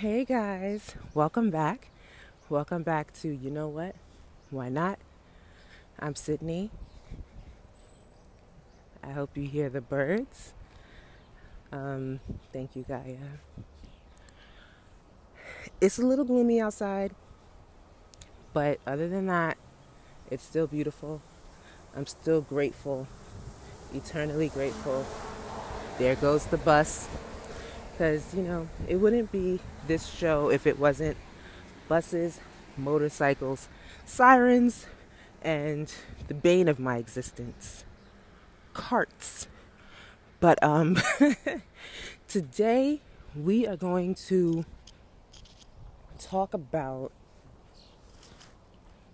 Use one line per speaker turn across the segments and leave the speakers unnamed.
Hey guys, welcome back. Welcome back to You Know What? Why Not? I'm Sydney. I hope you hear the birds. Um, thank you, Gaia. It's a little gloomy outside, but other than that, it's still beautiful. I'm still grateful, eternally grateful. There goes the bus. Because, you know, it wouldn't be this show if it wasn't buses, motorcycles, sirens, and the bane of my existence carts. But um, today we are going to talk about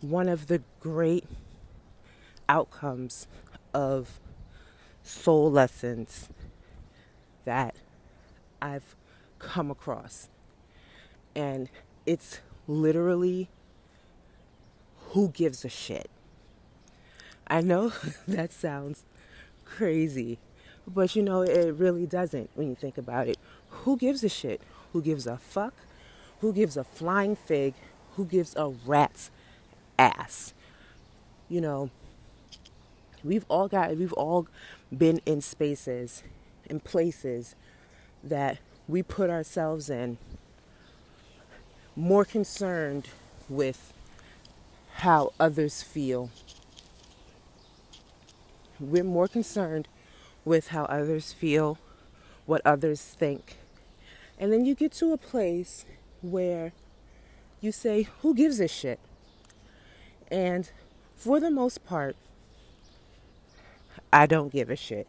one of the great outcomes of soul lessons that I've come across. And it's literally who gives a shit. I know that sounds crazy, but you know, it really doesn't when you think about it. Who gives a shit? Who gives a fuck? Who gives a flying fig? Who gives a rat's ass? You know, we've all got, we've all been in spaces, in places that we put ourselves in more concerned with how others feel. We're more concerned with how others feel, what others think. And then you get to a place where you say, Who gives a shit? And for the most part, I don't give a shit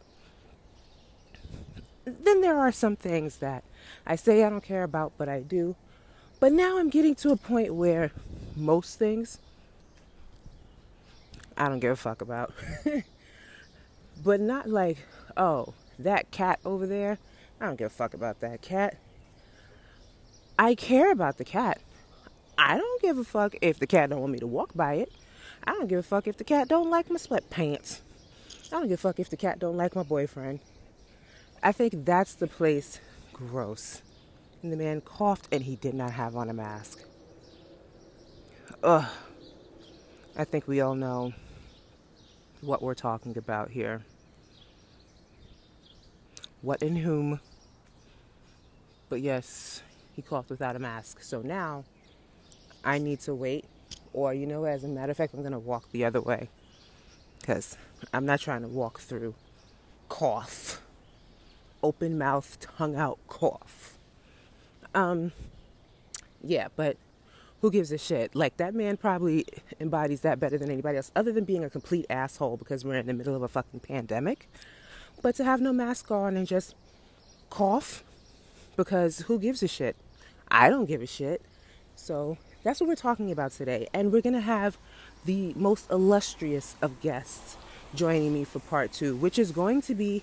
then there are some things that I say I don't care about, but I do. But now I'm getting to a point where most things I don't give a fuck about. but not like, oh, that cat over there, I don't give a fuck about that cat. I care about the cat. I don't give a fuck if the cat don't want me to walk by it. I don't give a fuck if the cat don't like my sweatpants. I don't give a fuck if the cat don't like my boyfriend. I think that's the place. Gross. And the man coughed and he did not have on a mask. Ugh. I think we all know what we're talking about here. What and whom. But yes, he coughed without a mask. So now I need to wait. Or, you know, as a matter of fact, I'm going to walk the other way. Because I'm not trying to walk through cough open mouth, tongue out cough. Um, yeah, but who gives a shit? Like that man probably embodies that better than anybody else, other than being a complete asshole because we're in the middle of a fucking pandemic. But to have no mask on and just cough, because who gives a shit? I don't give a shit. So that's what we're talking about today. And we're going to have the most illustrious of guests joining me for part two, which is going to be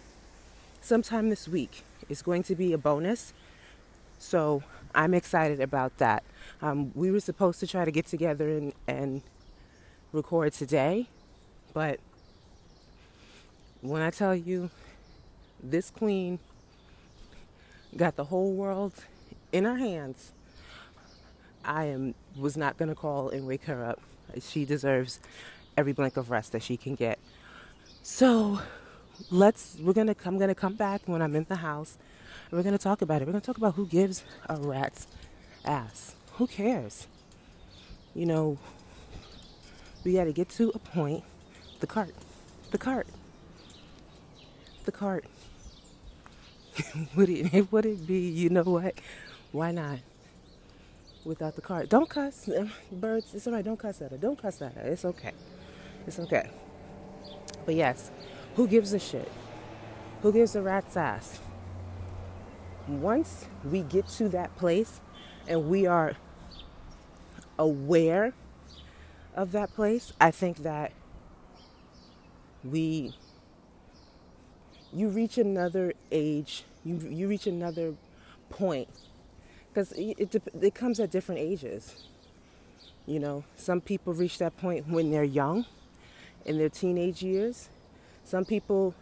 sometime this week. It's going to be a bonus. So I'm excited about that. Um, we were supposed to try to get together and, and record today, but when I tell you this queen got the whole world in her hands, I am was not going to call and wake her up. She deserves every blink of rest that she can get. So let's we're gonna I'm gonna come back when I'm in the house we're gonna talk about it. We're gonna talk about who gives a rat's ass. Who cares? You know, we gotta get to a point. The cart. The cart. The cart. would it would it be, you know what? Why not? Without the cart. Don't cuss. Birds, it's alright, don't cuss at her. Don't cuss at her. It's okay. It's okay. But yes, who gives a shit? Who gives a rat's ass? Once we get to that place and we are aware of that place, I think that we you reach another age, you you reach another point because it, it, it comes at different ages. You know, some people reach that point when they're young, in their teenage years, some people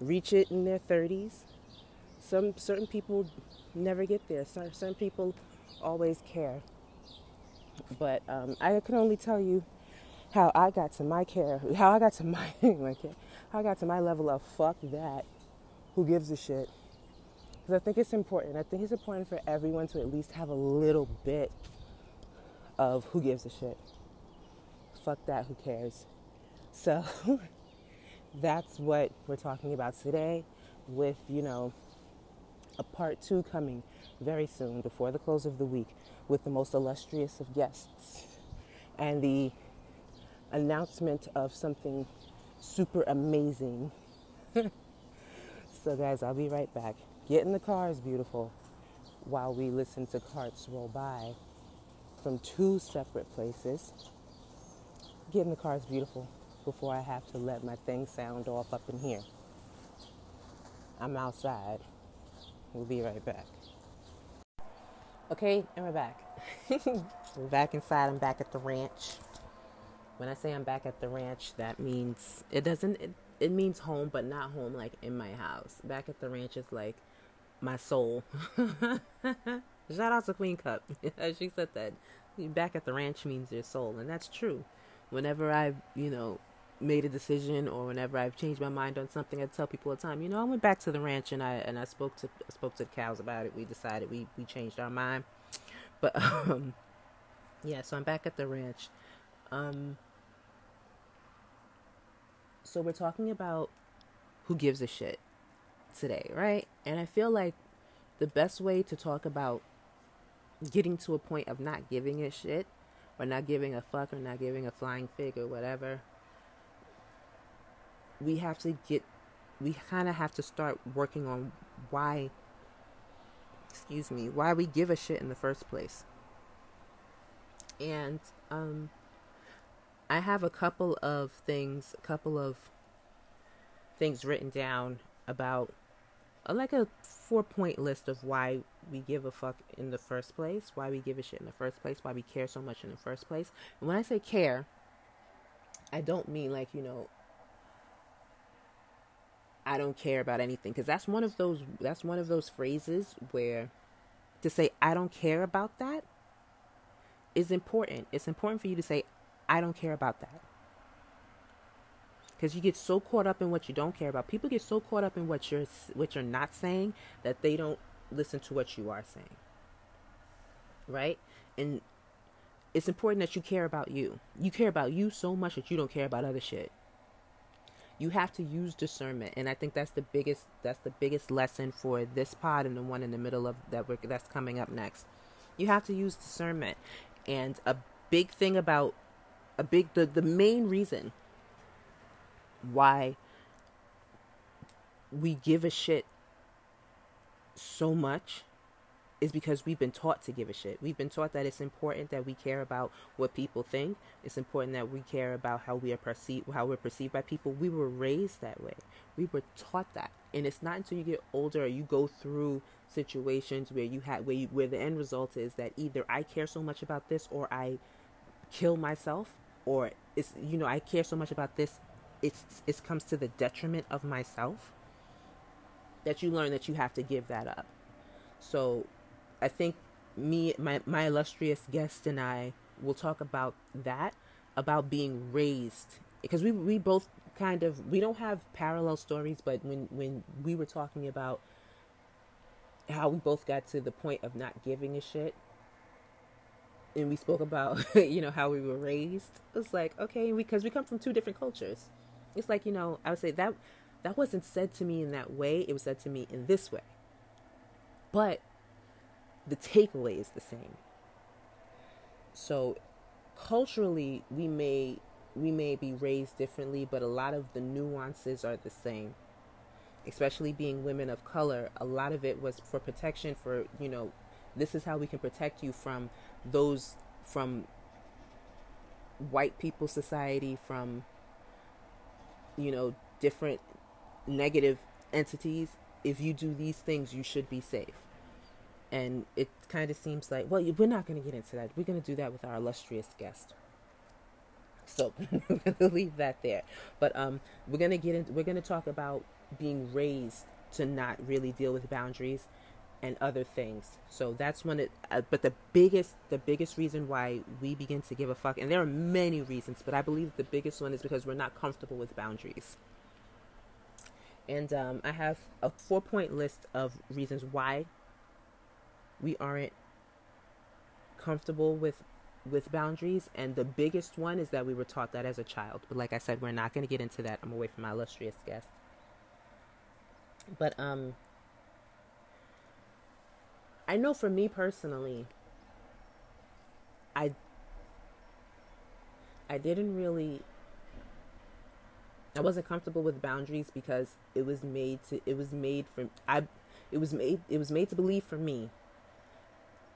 reach it in their 30s. Some certain people never get there. Certain, certain people always care. But um, I can only tell you how I got to my care, how I got to my, my care, how I got to my level of fuck that. Who gives a shit? Because I think it's important. I think it's important for everyone to at least have a little bit of who gives a shit. Fuck that, who cares? So that's what we're talking about today with, you know, a part two coming very soon before the close of the week with the most illustrious of guests and the announcement of something super amazing. so, guys, I'll be right back. Get in the car is beautiful while we listen to carts roll by from two separate places. Get in the car is beautiful before I have to let my thing sound off up in here. I'm outside. We'll be right back. Okay, and we're back. we're back inside. I'm back at the ranch. When I say I'm back at the ranch, that means it doesn't. It, it means home, but not home like in my house. Back at the ranch is like my soul. Shout out to Queen Cup. she said that. Back at the ranch means your soul, and that's true. Whenever I've, you know, made a decision or whenever I've changed my mind on something, I tell people all the time, you know, I went back to the ranch and I and I spoke to spoke to the cows about it. We decided we we changed our mind. But um yeah, so I'm back at the ranch. Um so we're talking about who gives a shit today, right? And I feel like the best way to talk about getting to a point of not giving a shit or not giving a fuck or not giving a flying fig or whatever, we have to get, we kind of have to start working on why, excuse me, why we give a shit in the first place. And, um, I have a couple of things, a couple of things written down about uh, like a four point list of why we give a fuck in the first place, why we give a shit in the first place, why we care so much in the first place. And when I say care, I don't mean like, you know, I don't care about anything because that's one of those that's one of those phrases where to say I don't care about that is important. It's important for you to say I don't care about that. Because you get so caught up in what you don't care about. People get so caught up in what you're what you're not saying that they don't listen to what you are saying. Right? And it's important that you care about you. You care about you so much that you don't care about other shit. You have to use discernment, and I think that's the biggest that's the biggest lesson for this pod and the one in the middle of that we're, that's coming up next. You have to use discernment, and a big thing about a big the, the main reason why we give a shit so much is because we've been taught to give a shit. We've been taught that it's important that we care about what people think. It's important that we care about how we are perceived, how we're perceived by people. We were raised that way. We were taught that, and it's not until you get older or you go through situations where you had where you, where the end result is that either I care so much about this or I kill myself or it's you know I care so much about this it's it comes to the detriment of myself that you learn that you have to give that up so I think me my my illustrious guest and I will talk about that about being raised. Because we we both kind of we don't have parallel stories but when when we were talking about how we both got to the point of not giving a shit and we spoke about you know how we were raised it's like okay because we come from two different cultures. It's like you know i would say that that wasn't said to me in that way. It was said to me in this way. But the takeaway is the same. So culturally we may we may be raised differently but a lot of the nuances are the same. Especially being women of color a lot of it was for protection for you know this is how we can protect you from those from white people society from you know different negative entities. If you do these things you should be safe and it kind of seems like well we're not going to get into that we're going to do that with our illustrious guest so to leave that there but um we're going to get into we're going to talk about being raised to not really deal with boundaries and other things. So that's when it. Uh, but the biggest, the biggest reason why we begin to give a fuck, and there are many reasons, but I believe the biggest one is because we're not comfortable with boundaries. And um, I have a four-point list of reasons why we aren't comfortable with with boundaries. And the biggest one is that we were taught that as a child. But like i said we're not going to get into that. I'm away from my illustrious guest. But um I know for me personally, I I didn't really I wasn't comfortable with boundaries because it was made to it was made for I it was made it was made to believe for me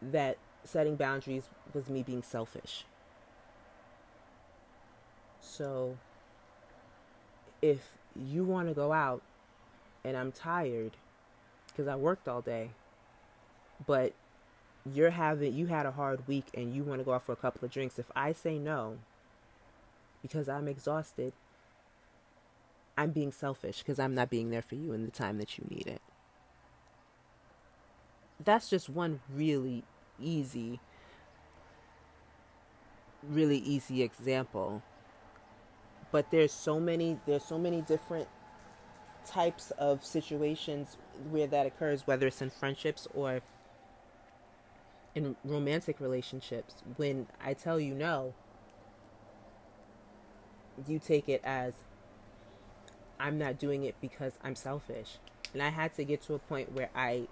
that setting boundaries was me being selfish. So if you want to go out and I'm tired because I worked all day but you're having you had a hard week and you want to go out for a couple of drinks if i say no because i'm exhausted i'm being selfish because i'm not being there for you in the time that you need it that's just one really easy really easy example but there's so many there's so many different types of situations where that occurs whether it's in friendships or in romantic relationships, when I tell you no, you take it as I'm not doing it because I'm selfish. And I had to get to a point where I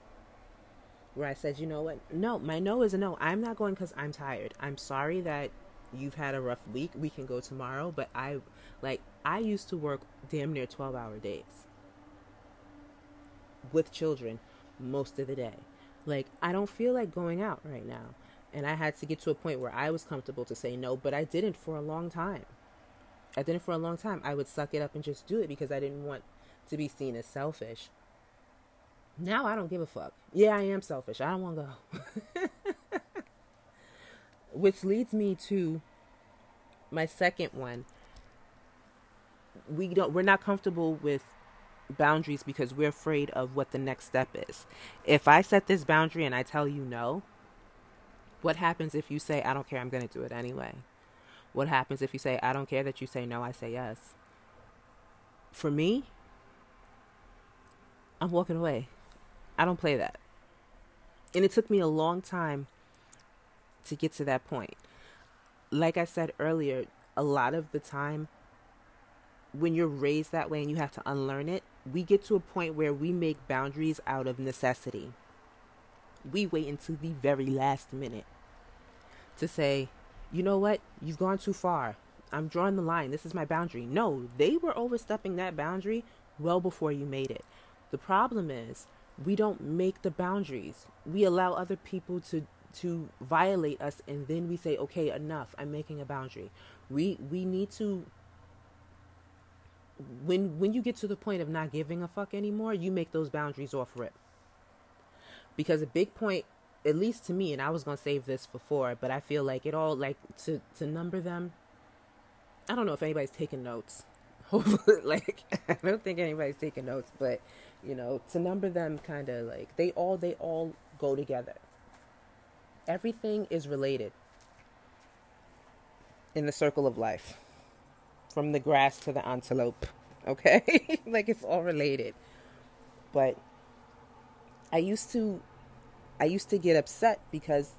where I said, "You know what? No, my no is a no. I'm not going cuz I'm tired. I'm sorry that you've had a rough week. We can go tomorrow, but I like I used to work damn near 12-hour days with children most of the day. Like, I don't feel like going out right now. And I had to get to a point where I was comfortable to say no, but I didn't for a long time. I didn't for a long time. I would suck it up and just do it because I didn't want to be seen as selfish. Now I don't give a fuck. Yeah, I am selfish. I don't want to go. Which leads me to my second one. We don't we're not comfortable with boundaries because we're afraid of what the next step is. If I set this boundary and I tell you no, what happens if you say, I don't care, I'm going to do it anyway? What happens if you say, I don't care that you say no, I say yes? For me, I'm walking away. I don't play that. And it took me a long time to get to that point. Like I said earlier, a lot of the time when you're raised that way and you have to unlearn it, we get to a point where we make boundaries out of necessity. We wait until the very last minute to say, you know what, you've gone too far. I'm drawing the line. This is my boundary. No, they were overstepping that boundary well before you made it. The problem is we don't make the boundaries. We allow other people to to violate us and then we say, "Okay, enough. I'm making a boundary." We we need to when when you get to the point of not giving a fuck anymore, you make those boundaries off rip. Because a big point, at least to me, and I was gonna save this for four, but I feel like it all like to to number them. I don't know if anybody's taking notes. Hopefully, like I don't think anybody's taking notes, but you know, to number them, kind of like they all they all go together. Everything is related in the circle of life from the grass to the antelope. Okay? like it's all related. But I used to I used to get upset because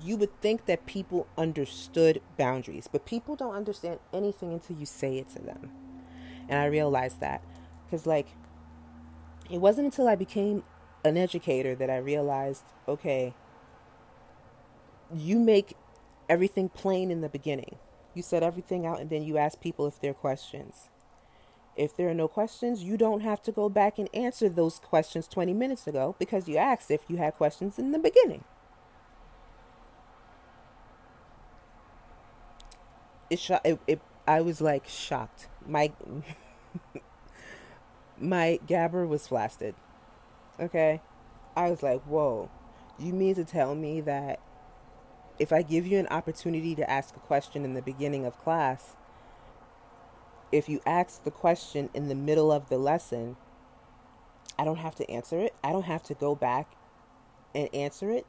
you would think that people understood boundaries, but people don't understand anything until you say it to them. And I realized that cuz like it wasn't until I became an educator that I realized, okay, you make everything plain in the beginning. You set everything out and then you ask people if there are questions. If there are no questions, you don't have to go back and answer those questions 20 minutes ago because you asked if you had questions in the beginning. It, sh- it, it I was like shocked. My my gabber was flaccid. Okay? I was like, "Whoa. You mean to tell me that if I give you an opportunity to ask a question in the beginning of class, if you ask the question in the middle of the lesson, I don't have to answer it. I don't have to go back and answer it.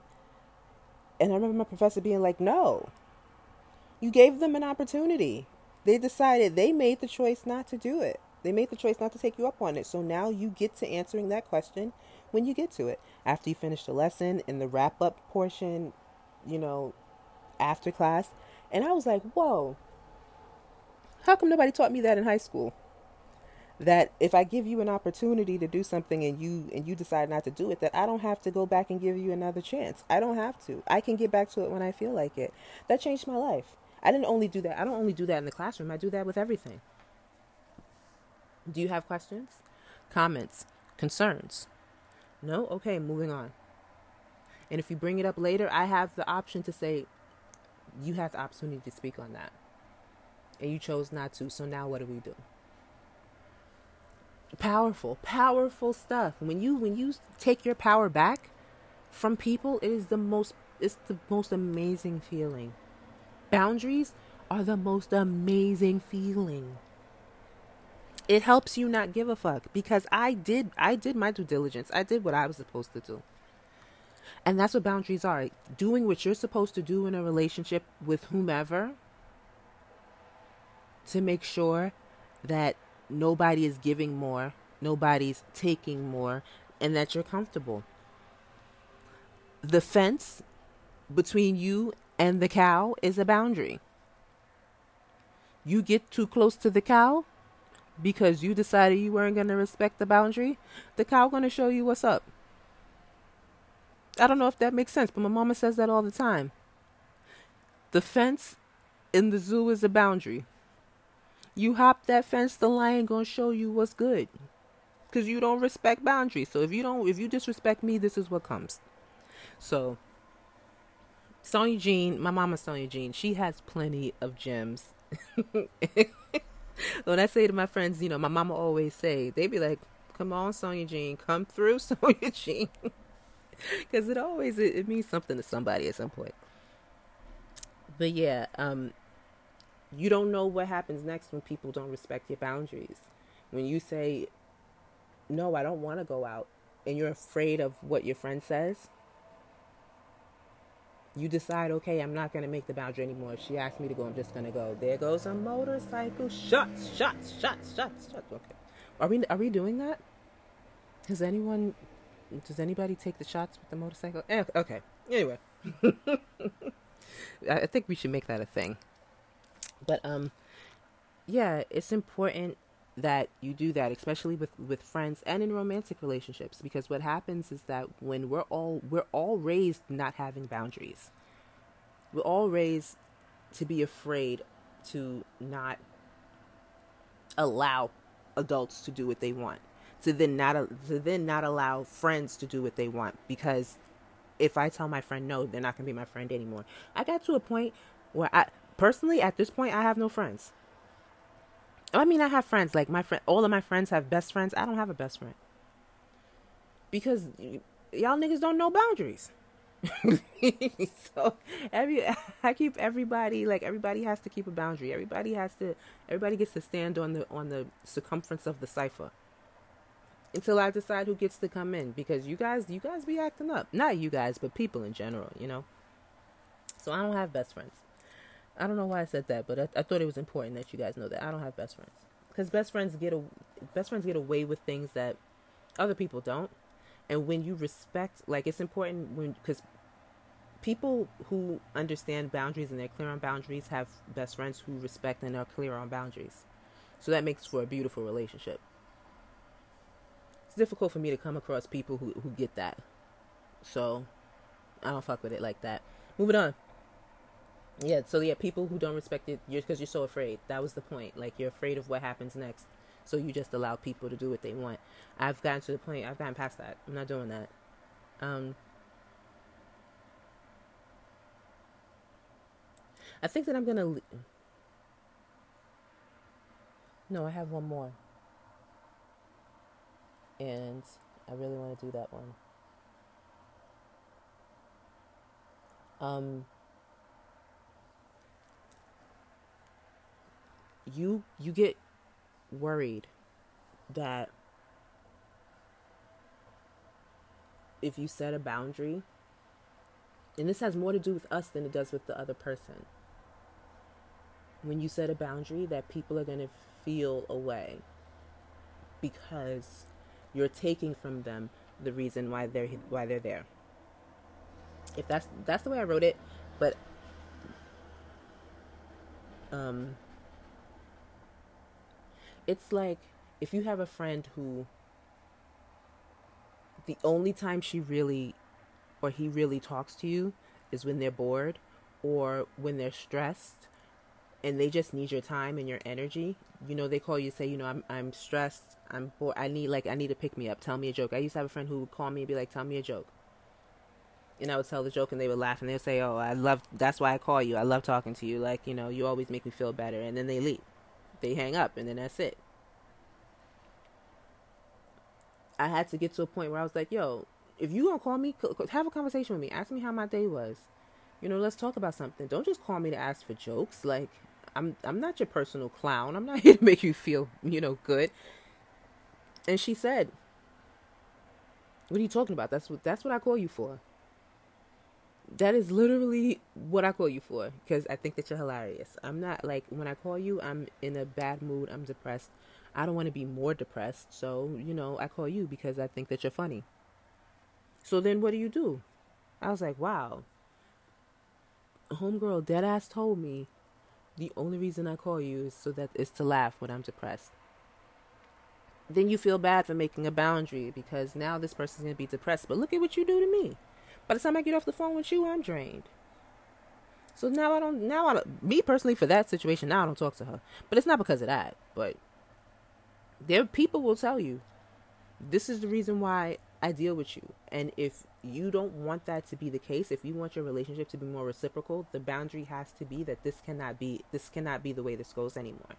And I remember my professor being like, no, you gave them an opportunity. They decided they made the choice not to do it. They made the choice not to take you up on it. So now you get to answering that question when you get to it. After you finish the lesson in the wrap up portion, you know, after class. And I was like, whoa, how come nobody taught me that in high school? That if I give you an opportunity to do something and you and you decide not to do it, that I don't have to go back and give you another chance. I don't have to. I can get back to it when I feel like it. That changed my life. I didn't only do that. I don't only do that in the classroom. I do that with everything. Do you have questions? Comments? Concerns? No? Okay, moving on. And if you bring it up later, I have the option to say, you have the opportunity to speak on that and you chose not to. So now what do we do? Powerful, powerful stuff. When you when you take your power back from people, it is the most it's the most amazing feeling. Boundaries are the most amazing feeling. It helps you not give a fuck because I did I did my due diligence. I did what I was supposed to do. And that's what boundaries are. Doing what you're supposed to do in a relationship with whomever to make sure that nobody is giving more, nobody's taking more, and that you're comfortable. The fence between you and the cow is a boundary. You get too close to the cow because you decided you weren't going to respect the boundary, the cow going to show you what's up. I don't know if that makes sense, but my mama says that all the time. The fence in the zoo is a boundary. You hop that fence, the lion gonna show you what's good. Cause you don't respect boundaries. So if you don't, if you disrespect me, this is what comes. So Sonia Jean, my mama Sonia Jean, she has plenty of gems. when I say to my friends, you know, my mama always say, they be like, "Come on, Sonia Jean, come through, Sonia Jean," because it always it, it means something to somebody at some point. But yeah, um, you don't know what happens next when people don't respect your boundaries. When you say, No, I don't want to go out, and you're afraid of what your friend says, you decide, okay, I'm not going to make the boundary anymore. If she asks me to go, I'm just going to go. There goes a motorcycle. Shots, shots, shots, shots, shots. Okay. Are we, are we doing that? Has anyone, does anybody take the shots with the motorcycle? Eh, okay. Anyway. I think we should make that a thing. But um yeah, it's important that you do that, especially with with friends and in romantic relationships because what happens is that when we're all we're all raised not having boundaries. We're all raised to be afraid to not allow adults to do what they want to then not to then not allow friends to do what they want because if I tell my friend no, they're not gonna be my friend anymore. I got to a point where I personally, at this point, I have no friends. I mean, I have friends. Like my friend, all of my friends have best friends. I don't have a best friend because y'all niggas don't know boundaries. so every I keep everybody like everybody has to keep a boundary. Everybody has to everybody gets to stand on the on the circumference of the cipher until I decide who gets to come in because you guys you guys be acting up. Not you guys, but people in general, you know. So I don't have best friends. I don't know why I said that, but I, I thought it was important that you guys know that I don't have best friends because best friends get a best friends get away with things that other people don't. And when you respect, like it's important when because people who understand boundaries and they're clear on boundaries have best friends who respect and are clear on boundaries. So that makes for a beautiful relationship. It's difficult for me to come across people who, who get that. So I don't fuck with it like that. Moving on yeah so yeah people who don't respect it you're because you're so afraid. That was the point. Like you're afraid of what happens next. So you just allow people to do what they want. I've gotten to the point i've gotten past that. I'm not doing that. Um i think that i'm gonna le- no i have one more. And i really want to do that one. Um you you get worried that if you set a boundary, and this has more to do with us than it does with the other person. When you set a boundary, that people are going to feel away because you're taking from them the reason why they're why they're there. If that's that's the way I wrote it, but um it's like if you have a friend who the only time she really or he really talks to you is when they're bored or when they're stressed and they just need your time and your energy. You know, they call you say, you know, I'm I'm stressed, I'm bored, I need like I need to pick me up, tell me a joke. I used to have a friend who would call me and be like, Tell me a joke. And I would tell the joke and they would laugh and they'd say, Oh, I love that's why I call you. I love talking to you. Like, you know, you always make me feel better and then they leave. They hang up and then that's it. I had to get to a point where I was like, yo, if you gonna call me, have a conversation with me. Ask me how my day was. You know, let's talk about something. Don't just call me to ask for jokes. Like, I'm I'm not your personal clown. I'm not here to make you feel, you know, good. And she said, "What are you talking about? That's what that's what I call you for." That is literally what I call you for because I think that you're hilarious. I'm not like when I call you, I'm in a bad mood. I'm depressed. I don't want to be more depressed. So, you know, I call you because I think that you're funny. So then what do you do? I was like, wow. Homegirl deadass told me the only reason I call you is so that is to laugh when I'm depressed. Then you feel bad for making a boundary because now this person's gonna be depressed. But look at what you do to me. By the time I get off the phone with you, I'm drained. So now I don't. Now I don't. Me personally, for that situation, now I don't talk to her. But it's not because of that. But there, people will tell you, this is the reason why I deal with you. And if you don't want that to be the case, if you want your relationship to be more reciprocal, the boundary has to be that this cannot be this cannot be the way this goes anymore.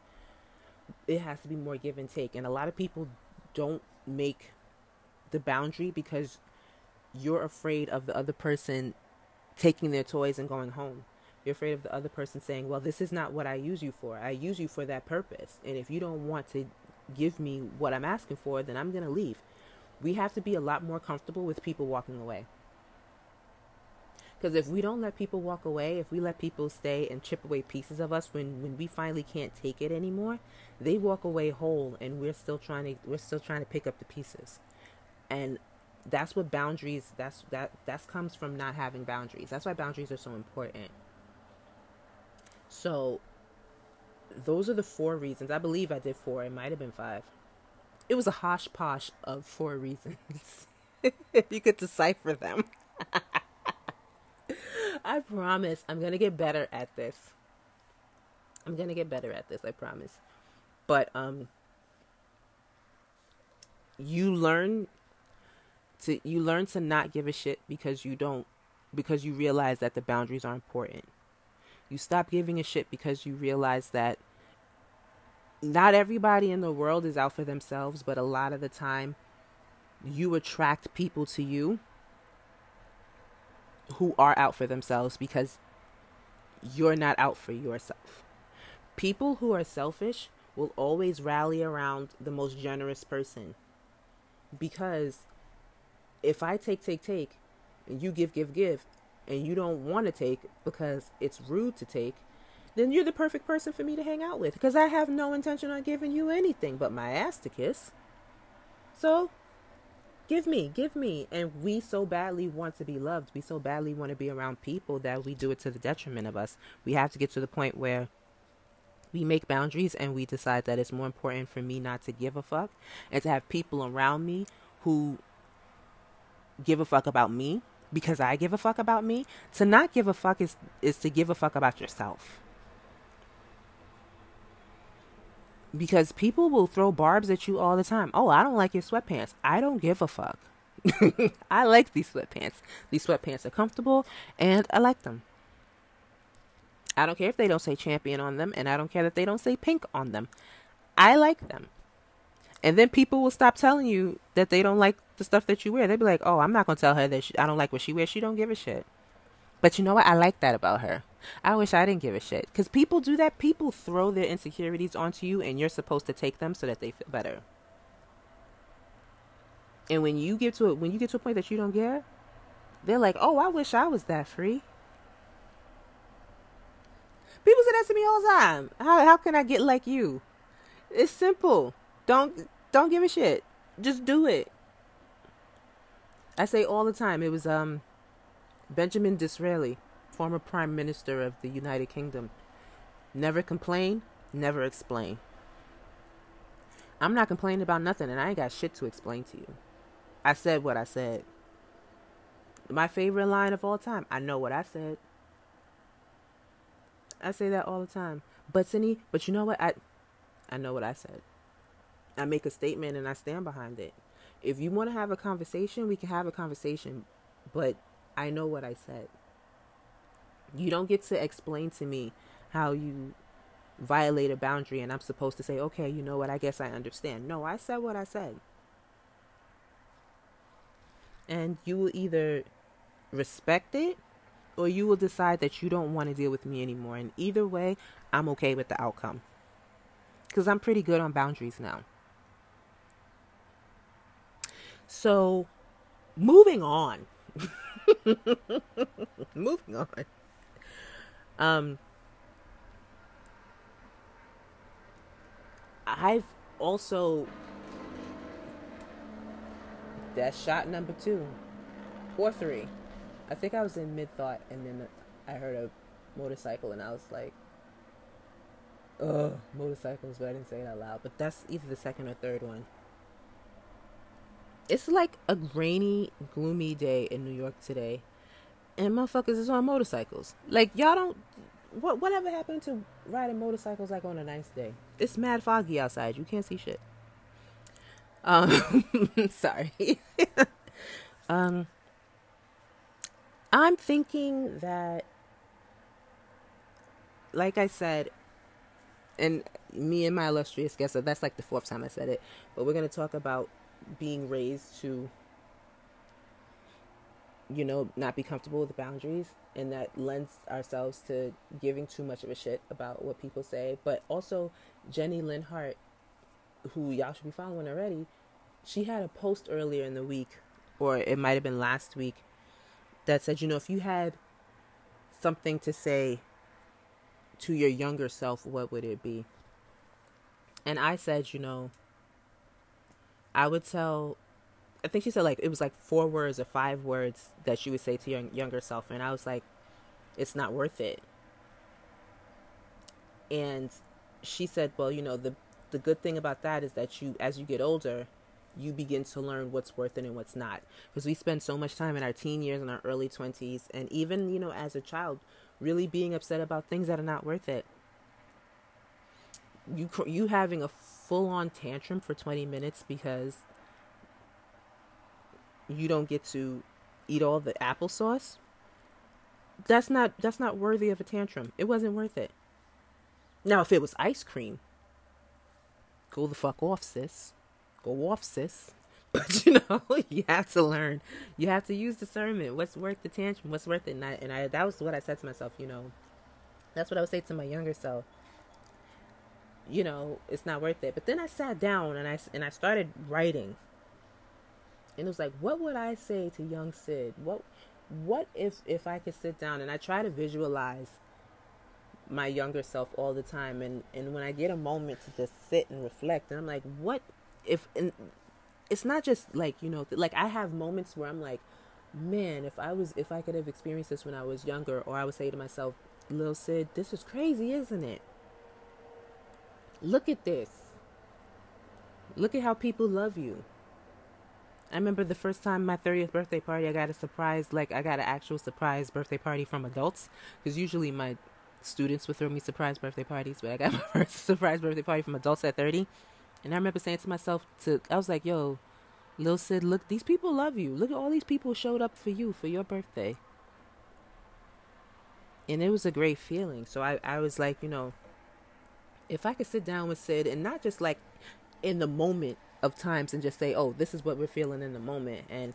It has to be more give and take. And a lot of people don't make the boundary because you're afraid of the other person taking their toys and going home. You're afraid of the other person saying, "Well, this is not what I use you for. I use you for that purpose. And if you don't want to give me what I'm asking for, then I'm going to leave." we have to be a lot more comfortable with people walking away. Because if we don't let people walk away, if we let people stay and chip away pieces of us when, when we finally can't take it anymore, they walk away whole and we're still trying to we're still trying to pick up the pieces. And that's what boundaries that's that that comes from not having boundaries. That's why boundaries are so important. So those are the four reasons. I believe I did four. It might have been five it was a hosh posh of four reasons. if you could decipher them. I promise I'm to get better at this. I'm to get better at this, I promise. But um you learn to you learn to not give a shit because you don't because you realize that the boundaries are important. You stop giving a shit because you realize that not everybody in the world is out for themselves, but a lot of the time you attract people to you who are out for themselves because you're not out for yourself. People who are selfish will always rally around the most generous person because if I take, take, take, and you give, give, give, and you don't want to take because it's rude to take, then you're the perfect person for me to hang out with because I have no intention on giving you anything but my ass to kiss. So, give me, give me. And we so badly want to be loved. We so badly want to be around people that we do it to the detriment of us. We have to get to the point where we make boundaries and we decide that it's more important for me not to give a fuck and to have people around me who give a fuck about me because I give a fuck about me. To not give a fuck is is to give a fuck about yourself. because people will throw barbs at you all the time. Oh, I don't like your sweatpants. I don't give a fuck. I like these sweatpants. These sweatpants are comfortable and I like them. I don't care if they don't say champion on them and I don't care that they don't say pink on them. I like them. And then people will stop telling you that they don't like the stuff that you wear. They'd be like, "Oh, I'm not to tell her that she, I don't like what she wears. She don't give a shit." But you know what? I like that about her. I wish I didn't give a shit. Because people do that. People throw their insecurities onto you, and you're supposed to take them so that they feel better. And when you get to it, when you get to a point that you don't care, they're like, "Oh, I wish I was that free." People say that to me all the time. How how can I get like you? It's simple. Don't don't give a shit. Just do it. I say all the time. It was um Benjamin Disraeli, former Prime Minister of the United Kingdom. Never complain, never explain. I'm not complaining about nothing, and I ain't got shit to explain to you. I said what I said. My favorite line of all time I know what I said. I say that all the time. But Cindy, but you know what? I I know what I said. I make a statement and I stand behind it. If you want to have a conversation, we can have a conversation, but I know what I said. You don't get to explain to me how you violate a boundary and I'm supposed to say, okay, you know what, I guess I understand. No, I said what I said. And you will either respect it or you will decide that you don't want to deal with me anymore. And either way, I'm okay with the outcome. Because I'm pretty good on boundaries now. So, moving on. moving on. Um, I've also that's shot number two or three. I think I was in mid thought, and then I heard a motorcycle, and I was like, "Ugh, motorcycles!" But I didn't say it out loud. But that's either the second or third one. It's like a rainy, gloomy day in New York today, and motherfuckers is on motorcycles. Like y'all don't. What whatever happened to riding motorcycles like on a nice day? It's mad foggy outside. You can't see shit. Um, sorry. um, I'm thinking that, like I said, and me and my illustrious guest, so that's like the fourth time I said it, but we're going to talk about being raised to, you know, not be comfortable with boundaries and that lends ourselves to giving too much of a shit about what people say. But also, Jenny Lynn who y'all should be following already, she had a post earlier in the week, or it might have been last week, that said, you know, if you had something to say to your younger self, what would it be? And I said, you know, I would tell, I think she said like, it was like four words or five words that she would say to your younger self. And I was like, it's not worth it. And she said, well, you know, the, the good thing about that is that you, as you get older, you begin to learn what's worth it and what's not. Because we spend so much time in our teen years and our early 20s, and even, you know, as a child, really being upset about things that are not worth it. You, you having a full on tantrum for 20 minutes because you don't get to eat all the applesauce that's not that's not worthy of a tantrum it wasn't worth it now if it was ice cream go the fuck off sis go off, sis. But you know, you have to learn. You have to use discernment. What's worth the tantrum? What's worth it? And I, and I that was what I said to myself. You know, that's what I would say to my younger self. You know, it's not worth it. But then I sat down and I and I started writing. And it was like, what would I say to young Sid? What what if if I could sit down and I try to visualize my younger self all the time and and when I get a moment to just sit and reflect and I'm like, what if and it's not just like you know like i have moments where i'm like man if i was if i could have experienced this when i was younger or i would say to myself lil sid this is crazy isn't it look at this look at how people love you i remember the first time my 30th birthday party i got a surprise like i got an actual surprise birthday party from adults because usually my students would throw me surprise birthday parties but i got my first surprise birthday party from adults at 30 and I remember saying to myself, to I was like, "Yo, Lil Sid, look, these people love you. Look at all these people showed up for you for your birthday." And it was a great feeling. So I, I was like, you know, if I could sit down with Sid and not just like in the moment of times and just say, "Oh, this is what we're feeling in the moment," and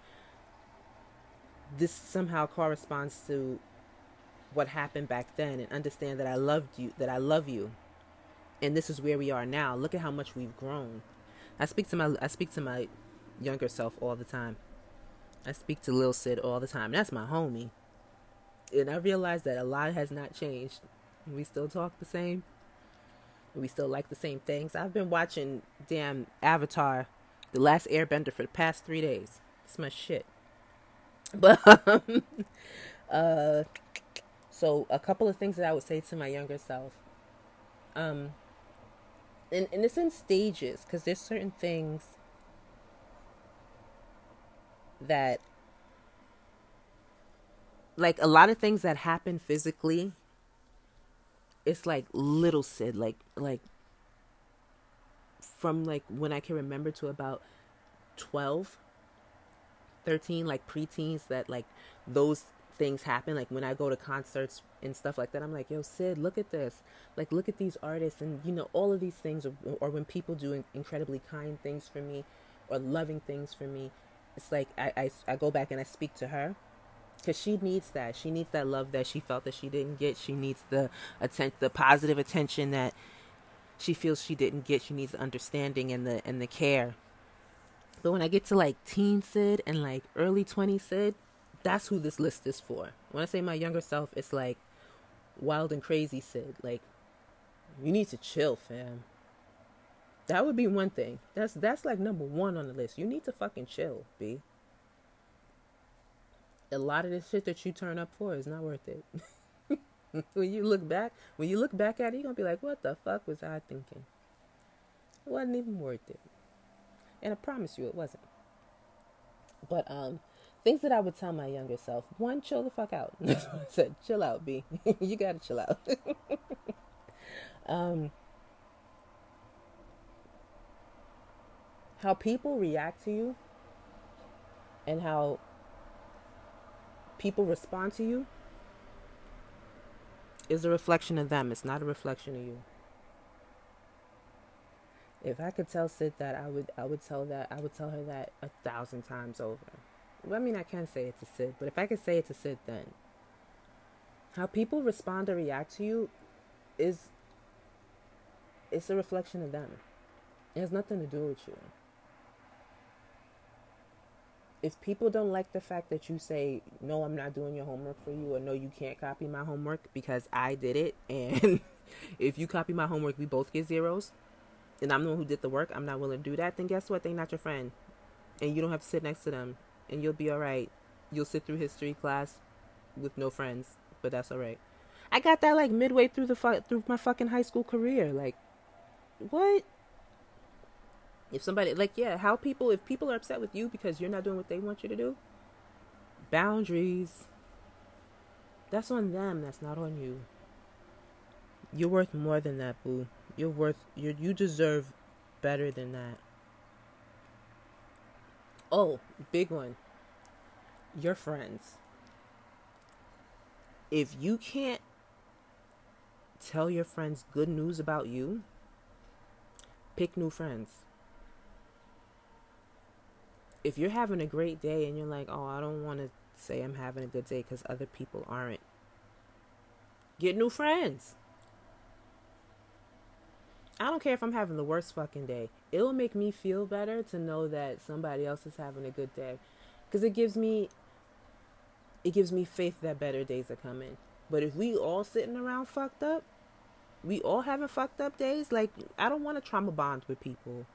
this somehow corresponds to what happened back then and understand that I loved you, that I love you. And this is where we are now. Look at how much we've grown. I speak to my I speak to my younger self all the time. I speak to Lil Sid all the time. That's my homie. And I realize that a lot has not changed. We still talk the same. We still like the same things. I've been watching damn Avatar, The Last Airbender for the past three days. It's my shit. But um, uh, so a couple of things that I would say to my younger self. Um, and, and it's in stages because there's certain things that like a lot of things that happen physically it's like little sid like like from like when i can remember to about 12 13 like preteens that like those things happen. Like when i go to concerts and stuff like that i'm like yo sid look at this. Like look at these artists. And you know all of these things or, or when people do incredibly kind things for me or loving things for me it's like I, I, I go back and I speak to her because she needs that. She needs that love that she felt that she didn't get. She needs the atten- the positive attention that she feels she didn't get. She needs the understanding and the and the care. But when I get to like teen Sid and like early 20 Sid, that's who this list is for. When I say my younger self, it's like wild and crazy Sid. Like, you need to chill, fam. That would be one thing. That's that's like number one on the list. You need to fucking chill, B. A lot of this shit that you turn up for is not worth it. when you look back, when you look back at it, you're gonna be like, "What the fuck was I thinking?" It wasn't even worth it, and I promise you, it wasn't. But um, things that I would tell my younger self: one, chill the fuck out. I said, chill out, B. you gotta chill out. um how people react to you and how people respond to you is a reflection of them. It's not a reflection of you. If I could tell Sid that, I would I would tell that I would tell her that a thousand times over. Well, I mean, I can't say it to Sid, but if I could say it to Sid, then how people respond or react to you is it's a reflection of them. It has nothing to do with you if people don't like the fact that you say no i'm not doing your homework for you or no you can't copy my homework because i did it and if you copy my homework we both get zeros and i'm the one who did the work i'm not willing to do that then guess what? They're not your friend and you don't have to sit next to them and you'll be all right. You'll sit through history class with no friends but that's all right. I got that like midway through the fu- through my fucking high school career like what if somebody like yeah how people if people are upset with you because you're not doing what they want you to do boundaries. That's on them that's not on you. You're worth more than that boo. You're worth you you deserve better than that. Oh big one. Your friends. If you can't tell your friends good news about you pick new friends if you're having a great day and you're like, oh, I don't want to say I'm having a good day because other people aren't, get new friends. I don't care if I'm having the worst fucking day. It'll make me feel better to know that somebody else is having a good day. Cuz it gives me it gives me faith that better days are coming. But if we all sitting around fucked up, we all having fucked up days, like I don't want to trauma bond with people.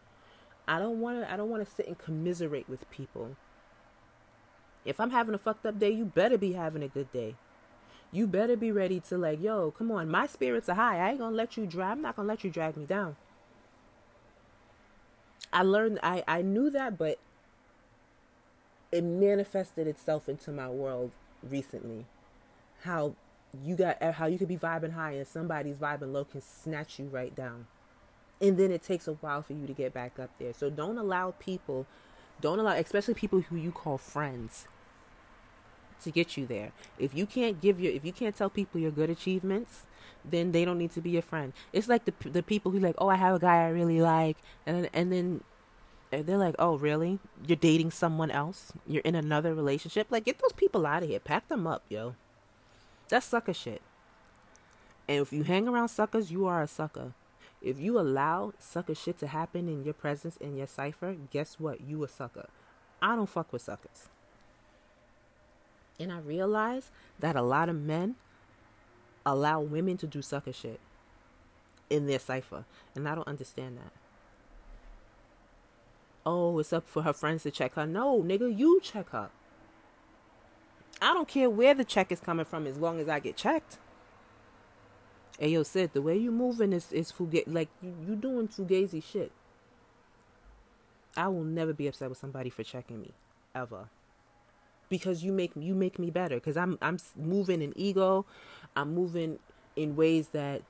I don't want to I don't want to sit and commiserate with people. If I'm having a fucked up day, you better be having a good day. You better be ready to like, yo, come on, my spirits are high. I ain't gonna let you drag. I'm not gonna let you drag me down. I learned I I knew that, but it manifested itself into my world recently. How you got how you could be vibing high and somebody's vibing low can snatch you right down and then it takes a while for you to get back up there. So don't allow people, don't allow, especially people who you call friends, to get you there. If you can't give your, if you can't tell people your good achievements, then they don't need to be your friend. It's like the the people who like, oh, I have a guy I really like, and and then they're like, oh, really? You're dating someone else? You're in another relationship? Like, get those people out of here. Pack them up, yo. That's sucker shit. And if you hang around suckers, you are a sucker. If you allow sucker shit to happen in your presence in your cipher, guess what? You a sucker. I don't fuck with suckers. And I realize that a lot of men allow women to do sucker shit in their cipher. And I don't understand that. Oh, it's up for her friends to check her. No, nigga, you check her. I don't care where the check is coming from as long as I get checked. Ayo said the way you moving is is fuga- like you you doing fugazi shit. I will never be upset with somebody for checking me, ever. Because you make you make me better. Because I'm I'm moving in ego, I'm moving in ways that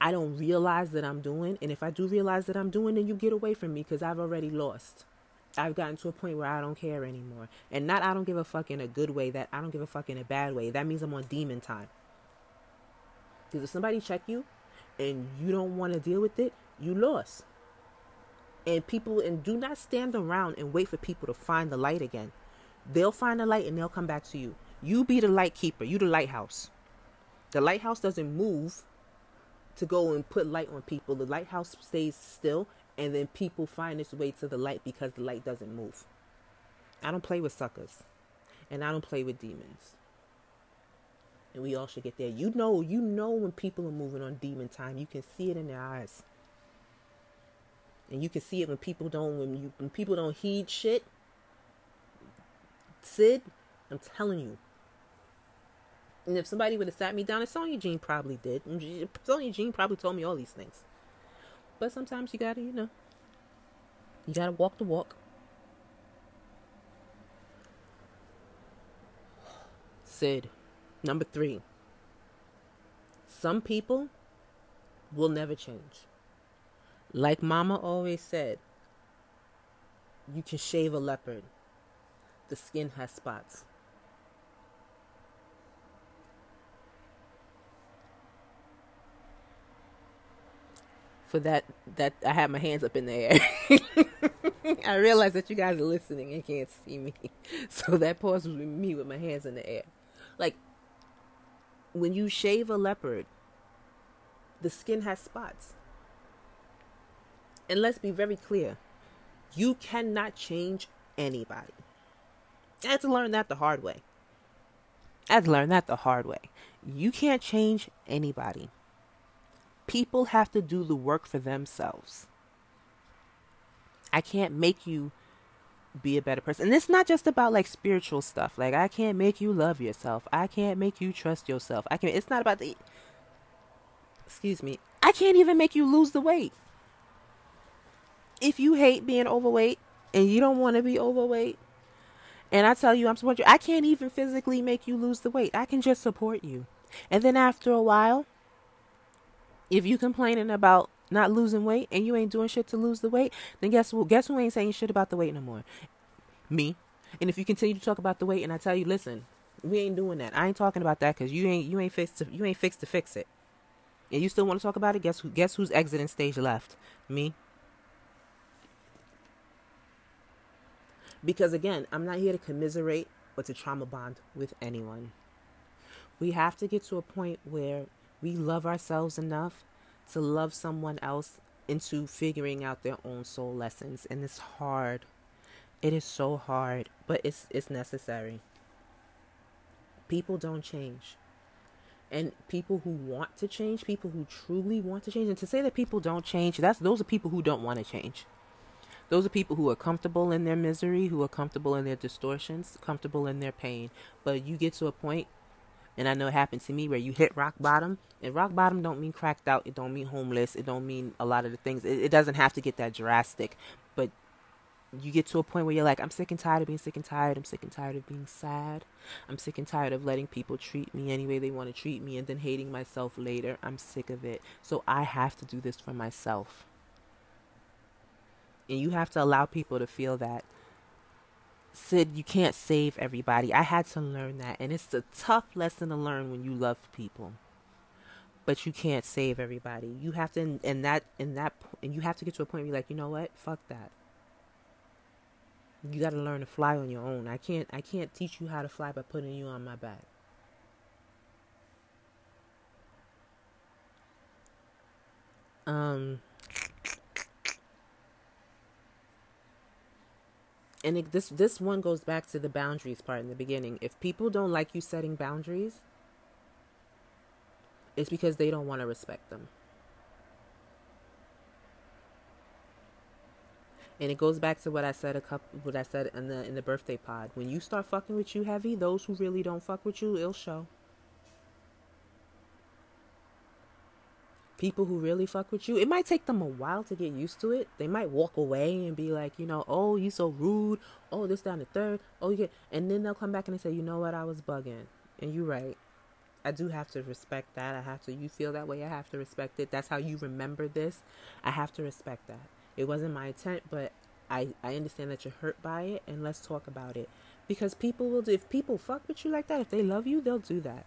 I don't realize that I'm doing. And if I do realize that I'm doing, then you get away from me because I've already lost. I've gotten to a point where I don't care anymore. And not I don't give a fuck in a good way, that I don't give a fuck in a bad way. That means I'm on demon time. Because if somebody check you and you don't want to deal with it, you lost. And people and do not stand around and wait for people to find the light again. They'll find the light and they'll come back to you. You be the light keeper. You the lighthouse. The lighthouse doesn't move to go and put light on people. The lighthouse stays still and then people find its way to the light because the light doesn't move. I don't play with suckers. And I don't play with demons and we all should get there. You know, you know when people are moving on demon time. You can see it in their eyes. And you can see it when people don't when you when people don't heed shit. Sid, I'm telling you. And if somebody would have sat me down, and Sonya Jean probably did. Mm, Sonya Jean probably told me all these things. But sometimes you gotta, you know, you gotta walk the walk. Sid. Number three, some people will never change. Like Mama always said, you can shave a leopard, the skin has spots. For that, that I have my hands up in the air. I realize that you guys are listening and can't see me, so that pause was me with my hands in the air. Like when you shave a leopard, the skin has spots. And let's be very clear you cannot change anybody. I had to learn that the hard way. I had to learn that the hard way. You can't change anybody. People have to do the work for themselves. I can't make you be a better person. And it's not just about like spiritual stuff. Like I can't make you love yourself. I can't make you trust yourself. I can it's not about the excuse me. I can't even make you lose the weight. If you hate being overweight and you don't want to be overweight, and I tell you I'm support you, I can't even physically make you lose the weight. I can just support you. And then after a while, if you complaining about not losing weight and you ain't doing shit to lose the weight, then guess who? Guess who ain't saying shit about the weight no more? Me. And if you continue to talk about the weight, and I tell you, listen, we ain't doing that. I ain't talking about that because you ain't you ain't fixed to, you ain't fixed to fix it. And you still want to talk about it? Guess who? Guess who's exiting stage left? Me. Because again, I'm not here to commiserate or to trauma bond with anyone. We have to get to a point where we love ourselves enough to love someone else into figuring out their own soul lessons and it's hard. It is so hard but it's it's necessary. People don't change. And people who want to change people who truly want to change and to say that people don't change that's those are people who don't want to change. Those are people who are comfortable in their misery who are comfortable in their distortions comfortable in their pain. But you get to a point and I know it happened to me where you hit rock bottom. And rock bottom don't mean cracked out. It don't mean homeless. It don't mean a lot of the things. It, it doesn't have to get that drastic. But you get to a point where you're like, I'm sick and tired of being sick and tired. I'm sick and tired of being sad. I'm sick and tired of letting people treat me any way they want to treat me and then hating myself later. I'm sick of it. So I have to do this for myself. And you have to allow people to feel that said you can't save everybody. I had to learn that. And it's a tough lesson to learn when you love people. But you can't save everybody. You have to and that and that and you have to get to a point where you're like, you know what? Fuck that. You gotta learn to fly on your own. I can't I can't teach you how to fly by putting you on my back. Um and it, this this one goes back to the boundaries part in the beginning. If people don't like you setting boundaries, it's because they don't want to respect them. And it goes back to what I said a couple what I said in the in the birthday pod. When you start fucking with you heavy, those who really don't fuck with you, it'll show. People who really fuck with you, it might take them a while to get used to it. They might walk away and be like, you know, oh, you so rude. Oh, this down the third. Oh, get, and then they'll come back and they say, you know what, I was bugging, and you're right. I do have to respect that. I have to. You feel that way. I have to respect it. That's how you remember this. I have to respect that. It wasn't my intent, but I I understand that you're hurt by it, and let's talk about it. Because people will do. If people fuck with you like that, if they love you, they'll do that.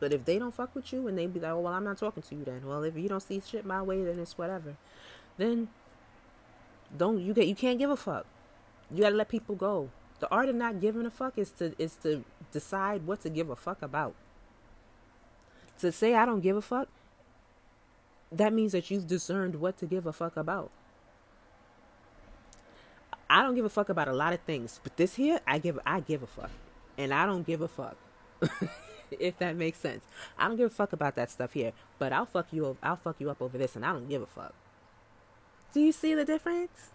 But if they don't fuck with you and they be like, oh, well, I'm not talking to you then. Well, if you don't see shit my way, then it's whatever. Then don't you get you can't give a fuck. You gotta let people go. The art of not giving a fuck is to is to decide what to give a fuck about. To say I don't give a fuck, that means that you've discerned what to give a fuck about. I don't give a fuck about a lot of things, but this here, I give I give a fuck. And I don't give a fuck. if that makes sense. I don't give a fuck about that stuff here, but I'll fuck you. I'll fuck you up over this, and I don't give a fuck. Do you see the difference?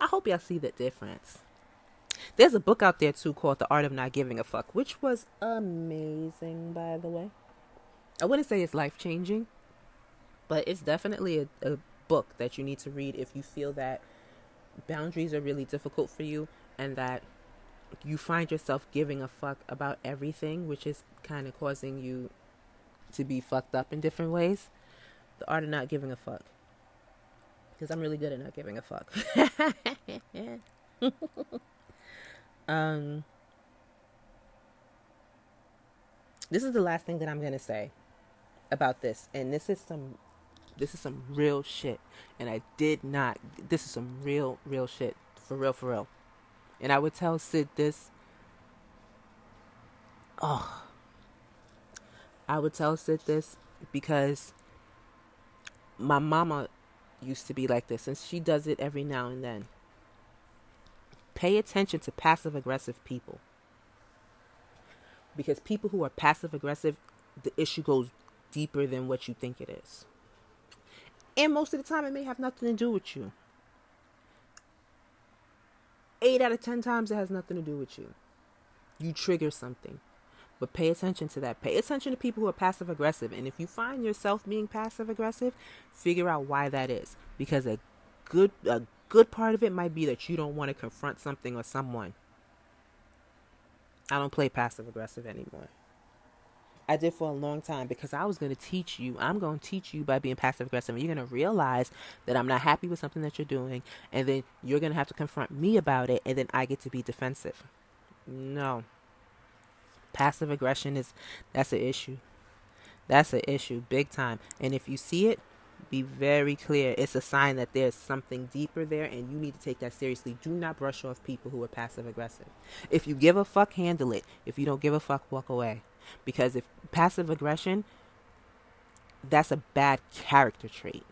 I hope y'all see the difference. There's a book out there too called The Art of Not Giving a Fuck, which was amazing, by the way. I wouldn't say it's life changing, but it's definitely a, a book that you need to read if you feel that boundaries are really difficult for you and that you find yourself giving a fuck about everything, which is kind of causing you to be fucked up in different ways. The art of not giving a fuck. Because I'm really good at not giving a fuck. um, this is the last thing that I'm gonna say about this, and this is some, this is some real shit. And I did not. This is some real, real shit. For real, for real. And I would tell Sid this. Oh. I would tell Sid this because my mama used to be like this, and she does it every now and then. Pay attention to passive aggressive people. Because people who are passive aggressive, the issue goes deeper than what you think it is. And most of the time, it may have nothing to do with you eight out of ten times it has nothing to do with you. You trigger something. But pay attention to that. Pay attention to people who are passive aggressive. And if you find yourself being passive aggressive, figure out why that is. Because a good a good part of it might be that you don't want to confront something or someone. I don't play passive aggressive anymore. I did for a long time because I was going to teach you. I'm going to teach you by being passive aggressive. You're going to realize that I'm not happy with something that you're doing. And then you're going to have to confront me about it. And then I get to be defensive. No. Passive aggression is, that's an issue. That's an issue, big time. And if you see it, be very clear. It's a sign that there's something deeper there, and you need to take that seriously. Do not brush off people who are passive aggressive. If you give a fuck, handle it. If you don't give a fuck, walk away. Because if passive aggression, that's a bad character trait.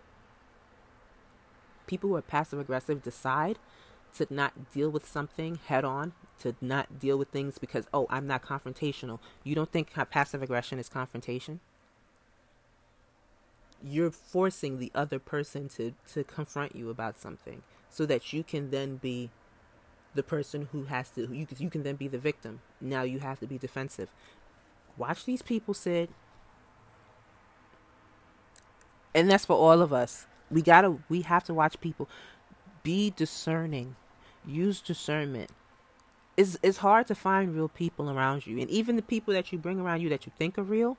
People who are passive aggressive decide to not deal with something head on, to not deal with things because, oh, I'm not confrontational. You don't think passive aggression is confrontation? You're forcing the other person to, to confront you about something so that you can then be the person who has to, you, you can then be the victim. Now you have to be defensive. Watch these people, Sid. And that's for all of us. We gotta, we have to watch people. Be discerning. Use discernment. It's, it's hard to find real people around you. And even the people that you bring around you that you think are real,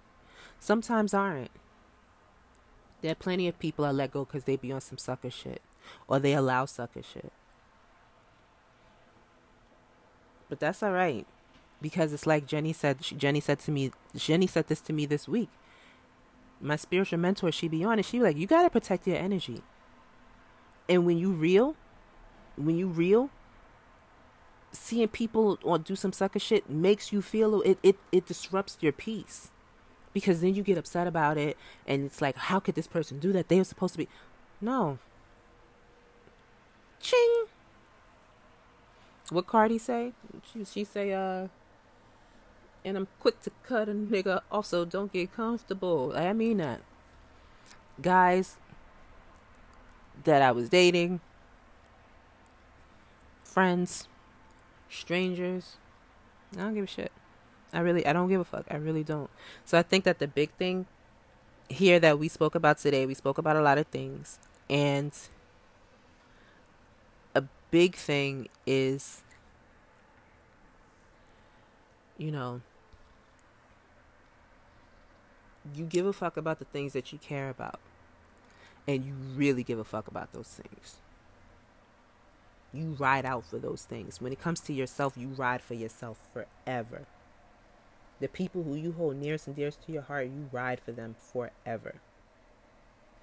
sometimes aren't. There are plenty of people I let go because they be on some sucker shit. Or they allow sucker shit. But that's alright because it's like Jenny said. Jenny said to me. Jenny said this to me this week. My spiritual mentor, she be on it. She be like, you gotta protect your energy. And when you real, when you real, seeing people or do some sucker shit makes you feel it. It it disrupts your peace. because then you get upset about it and it's like how could this person do that they were supposed to be no ching what cardi say she, she say uh and i'm quick to cut a nigga also don't get comfortable i mean that guys that i was dating friends strangers i don't give a shit I really I don't give a fuck. I really don't. So I think that the big thing here that we spoke about today, we spoke about a lot of things and a big thing is you know you give a fuck about the things that you care about and you really give a fuck about those things you ride out for those things when it comes to yourself you ride for yourself forever the people who you hold nearest and dearest to your heart, you ride for them forever.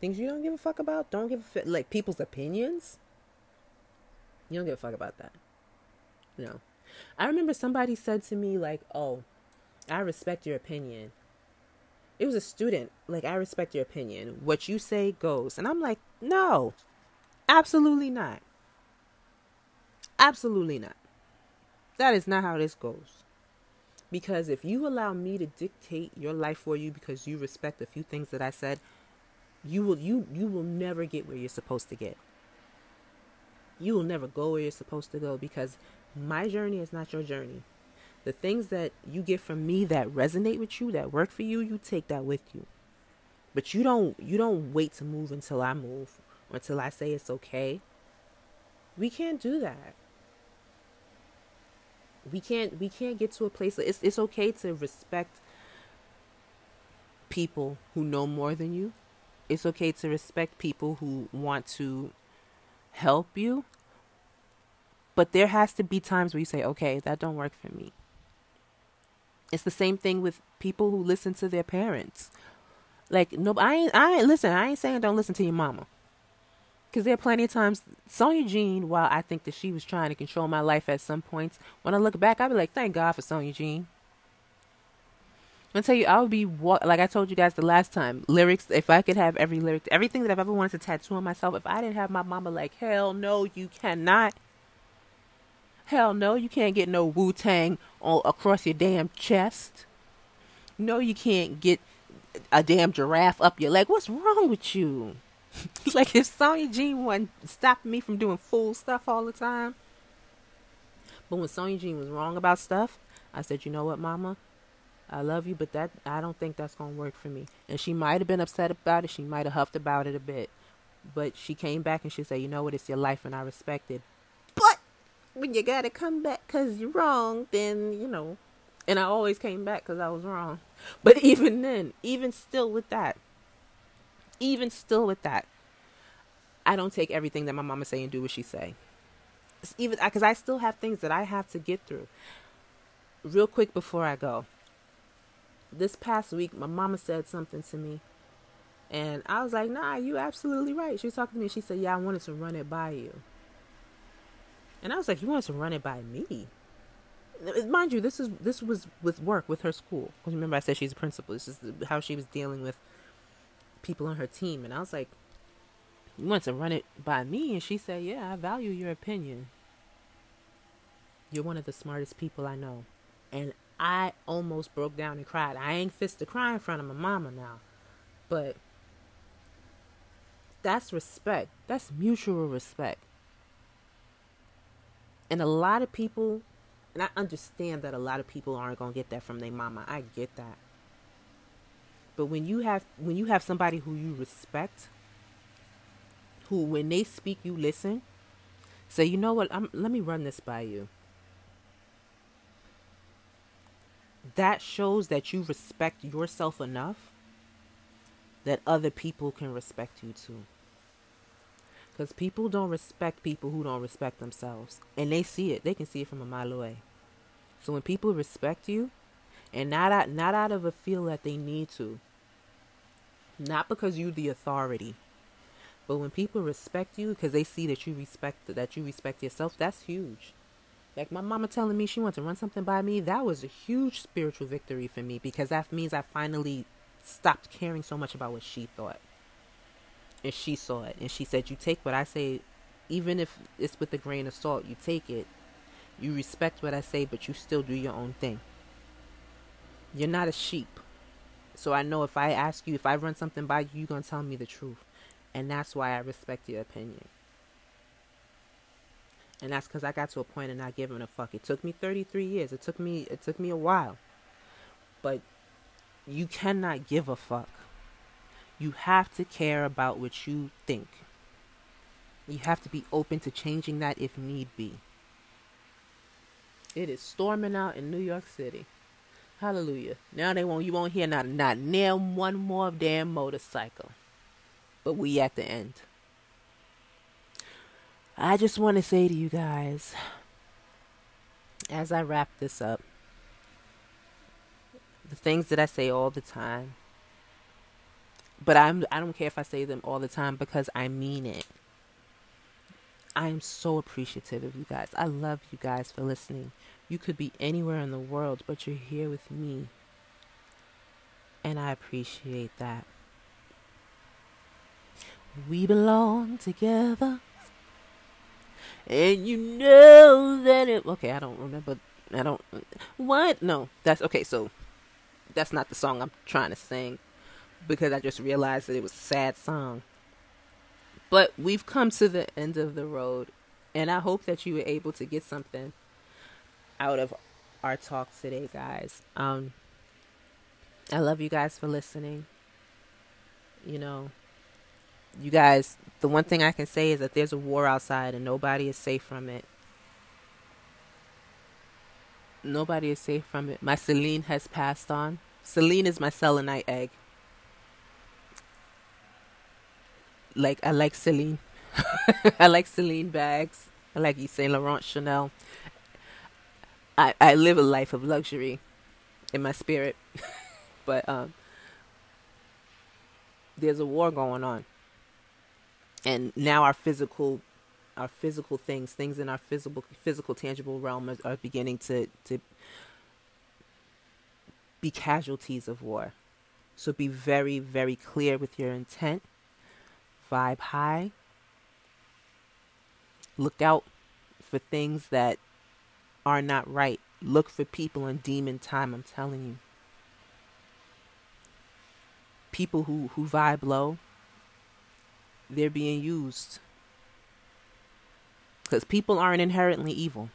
Things you don't give a fuck about, don't give a fuck, like people's opinions. You don't give a fuck about that. No. I remember somebody said to me, like, oh, I respect your opinion. It was a student, like, I respect your opinion. What you say goes. And I'm like, no, absolutely not. Absolutely not. That is not how this goes. Because if you allow me to dictate your life for you because you respect a few things that I said, you will you you will never get where you're supposed to get. You will never go where you're supposed to go because my journey is not your journey. The things that you get from me that resonate with you, that work for you, you take that with you. But you don't you don't wait to move until I move or until I say it's okay. We can't do that we can't we can't get to a place it's it's okay to respect people who know more than you. It's okay to respect people who want to help you. But there has to be times where you say, "Okay, that don't work for me." It's the same thing with people who listen to their parents. Like no, I ain't, I ain't listen. I ain't saying don't listen to your mama. Because there are plenty of times, Sonia Jean, while I think that she was trying to control my life at some points, when I look back, I'll be like, thank God for Sonia Jean. i tell you, I would be, like I told you guys the last time, lyrics, if I could have every lyric, everything that I've ever wanted to tattoo on myself, if I didn't have my mama like, hell no, you cannot. Hell no, you can't get no Wu Tang across your damn chest. No, you can't get a damn giraffe up your leg. What's wrong with you? like if Sonya Jean wasn't stopping me from doing fool stuff all the time. But when Sonya Jean was wrong about stuff, I said, you know what, Mama, I love you, but that I don't think that's gonna work for me. And she might have been upset about it. She might have huffed about it a bit, but she came back and she said, you know what, it's your life, and I respect it. When you gotta come back because you're wrong, then you know. And I always came back because I was wrong. But even then, even still with that, even still with that, I don't take everything that my mama say and do what she say. It's even because I still have things that I have to get through. Real quick before I go. This past week, my mama said something to me, and I was like, "Nah, you absolutely right." She was talking to me. She said, "Yeah, I wanted to run it by you," and I was like, "You want to run it by me?" Mind you, this is this was with work with her school. Because remember, I said she's a principal. This is how she was dealing with people on her team. And I was like, You want to run it by me? And she said, Yeah, I value your opinion. You're one of the smartest people I know. And I almost broke down and cried. I ain't fist to cry in front of my mama now. But that's respect. That's mutual respect. And a lot of people, and I understand that a lot of people aren't going to get that from their mama. I get that. But when you have when you have somebody who you respect, who when they speak you listen, say, you know what, I'm, let me run this by you. That shows that you respect yourself enough that other people can respect you too. Because people don't respect people who don't respect themselves. And they see it. They can see it from a mile away. So when people respect you, and not out, not out of a feel that they need to. Not because you're the authority, but when people respect you because they see that you respect that you respect yourself, that's huge. Like my mama telling me she wants to run something by me, that was a huge spiritual victory for me because that means I finally stopped caring so much about what she thought. And she saw it. And she said, You take what I say, even if it's with a grain of salt, you take it. You respect what I say, but you still do your own thing. You're not a sheep. So I know if I ask you, if I run something by you, you're going to tell me the truth. And that's why I respect your opinion. And that's because I got to a point of not giving a fuck. It took me 33 years. It took me it took me a while. But you cannot give a fuck. You have to care about what you think. You have to be open to changing that if need be. It is storming out in New York City. Hallelujah. Now they won't you won't hear not not near one more damn motorcycle. But we at the end. I just want to say to you guys as I wrap this up the things that I say all the time. But I'm I don't care if I say them all the time because I mean it. I am so appreciative of you guys. I love you guys for listening. You could be anywhere in the world, but you're here with me. And I appreciate that. We belong together. And you know that it. Okay, I don't remember. I don't. What? No, that's okay. So that's not the song I'm trying to sing because I just realized that it was a sad song. But we've come to the end of the road, and I hope that you were able to get something out of our talk today, guys. Um, I love you guys for listening. You know, you guys, the one thing I can say is that there's a war outside and nobody is safe from it. Nobody is safe from it. My Celine has passed on. Celine is my selenite egg. Like I like Celine. I like Celine bags. I like Yves Saint Laurent Chanel. I I live a life of luxury in my spirit. but um there's a war going on. And now our physical our physical things, things in our physical physical tangible realm are, are beginning to to be casualties of war. So be very very clear with your intent. Vibe high. Look out for things that are not right. Look for people in demon time, I'm telling you. People who, who vibe low, they're being used because people aren't inherently evil.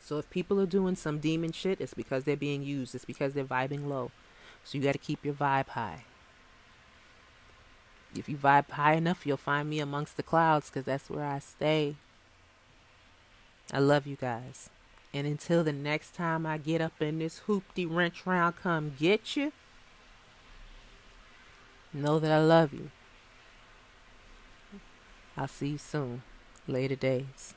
So if people are doing some demon shit, it's because they're being used. It's because they're vibing low. So you got to keep your vibe high. If you vibe high enough, you'll find me amongst the clouds because that's where I stay. I love you guys. And until the next time I get up in this hoopty wrench round, come get you, know that I love you. I'll see you soon. Later days.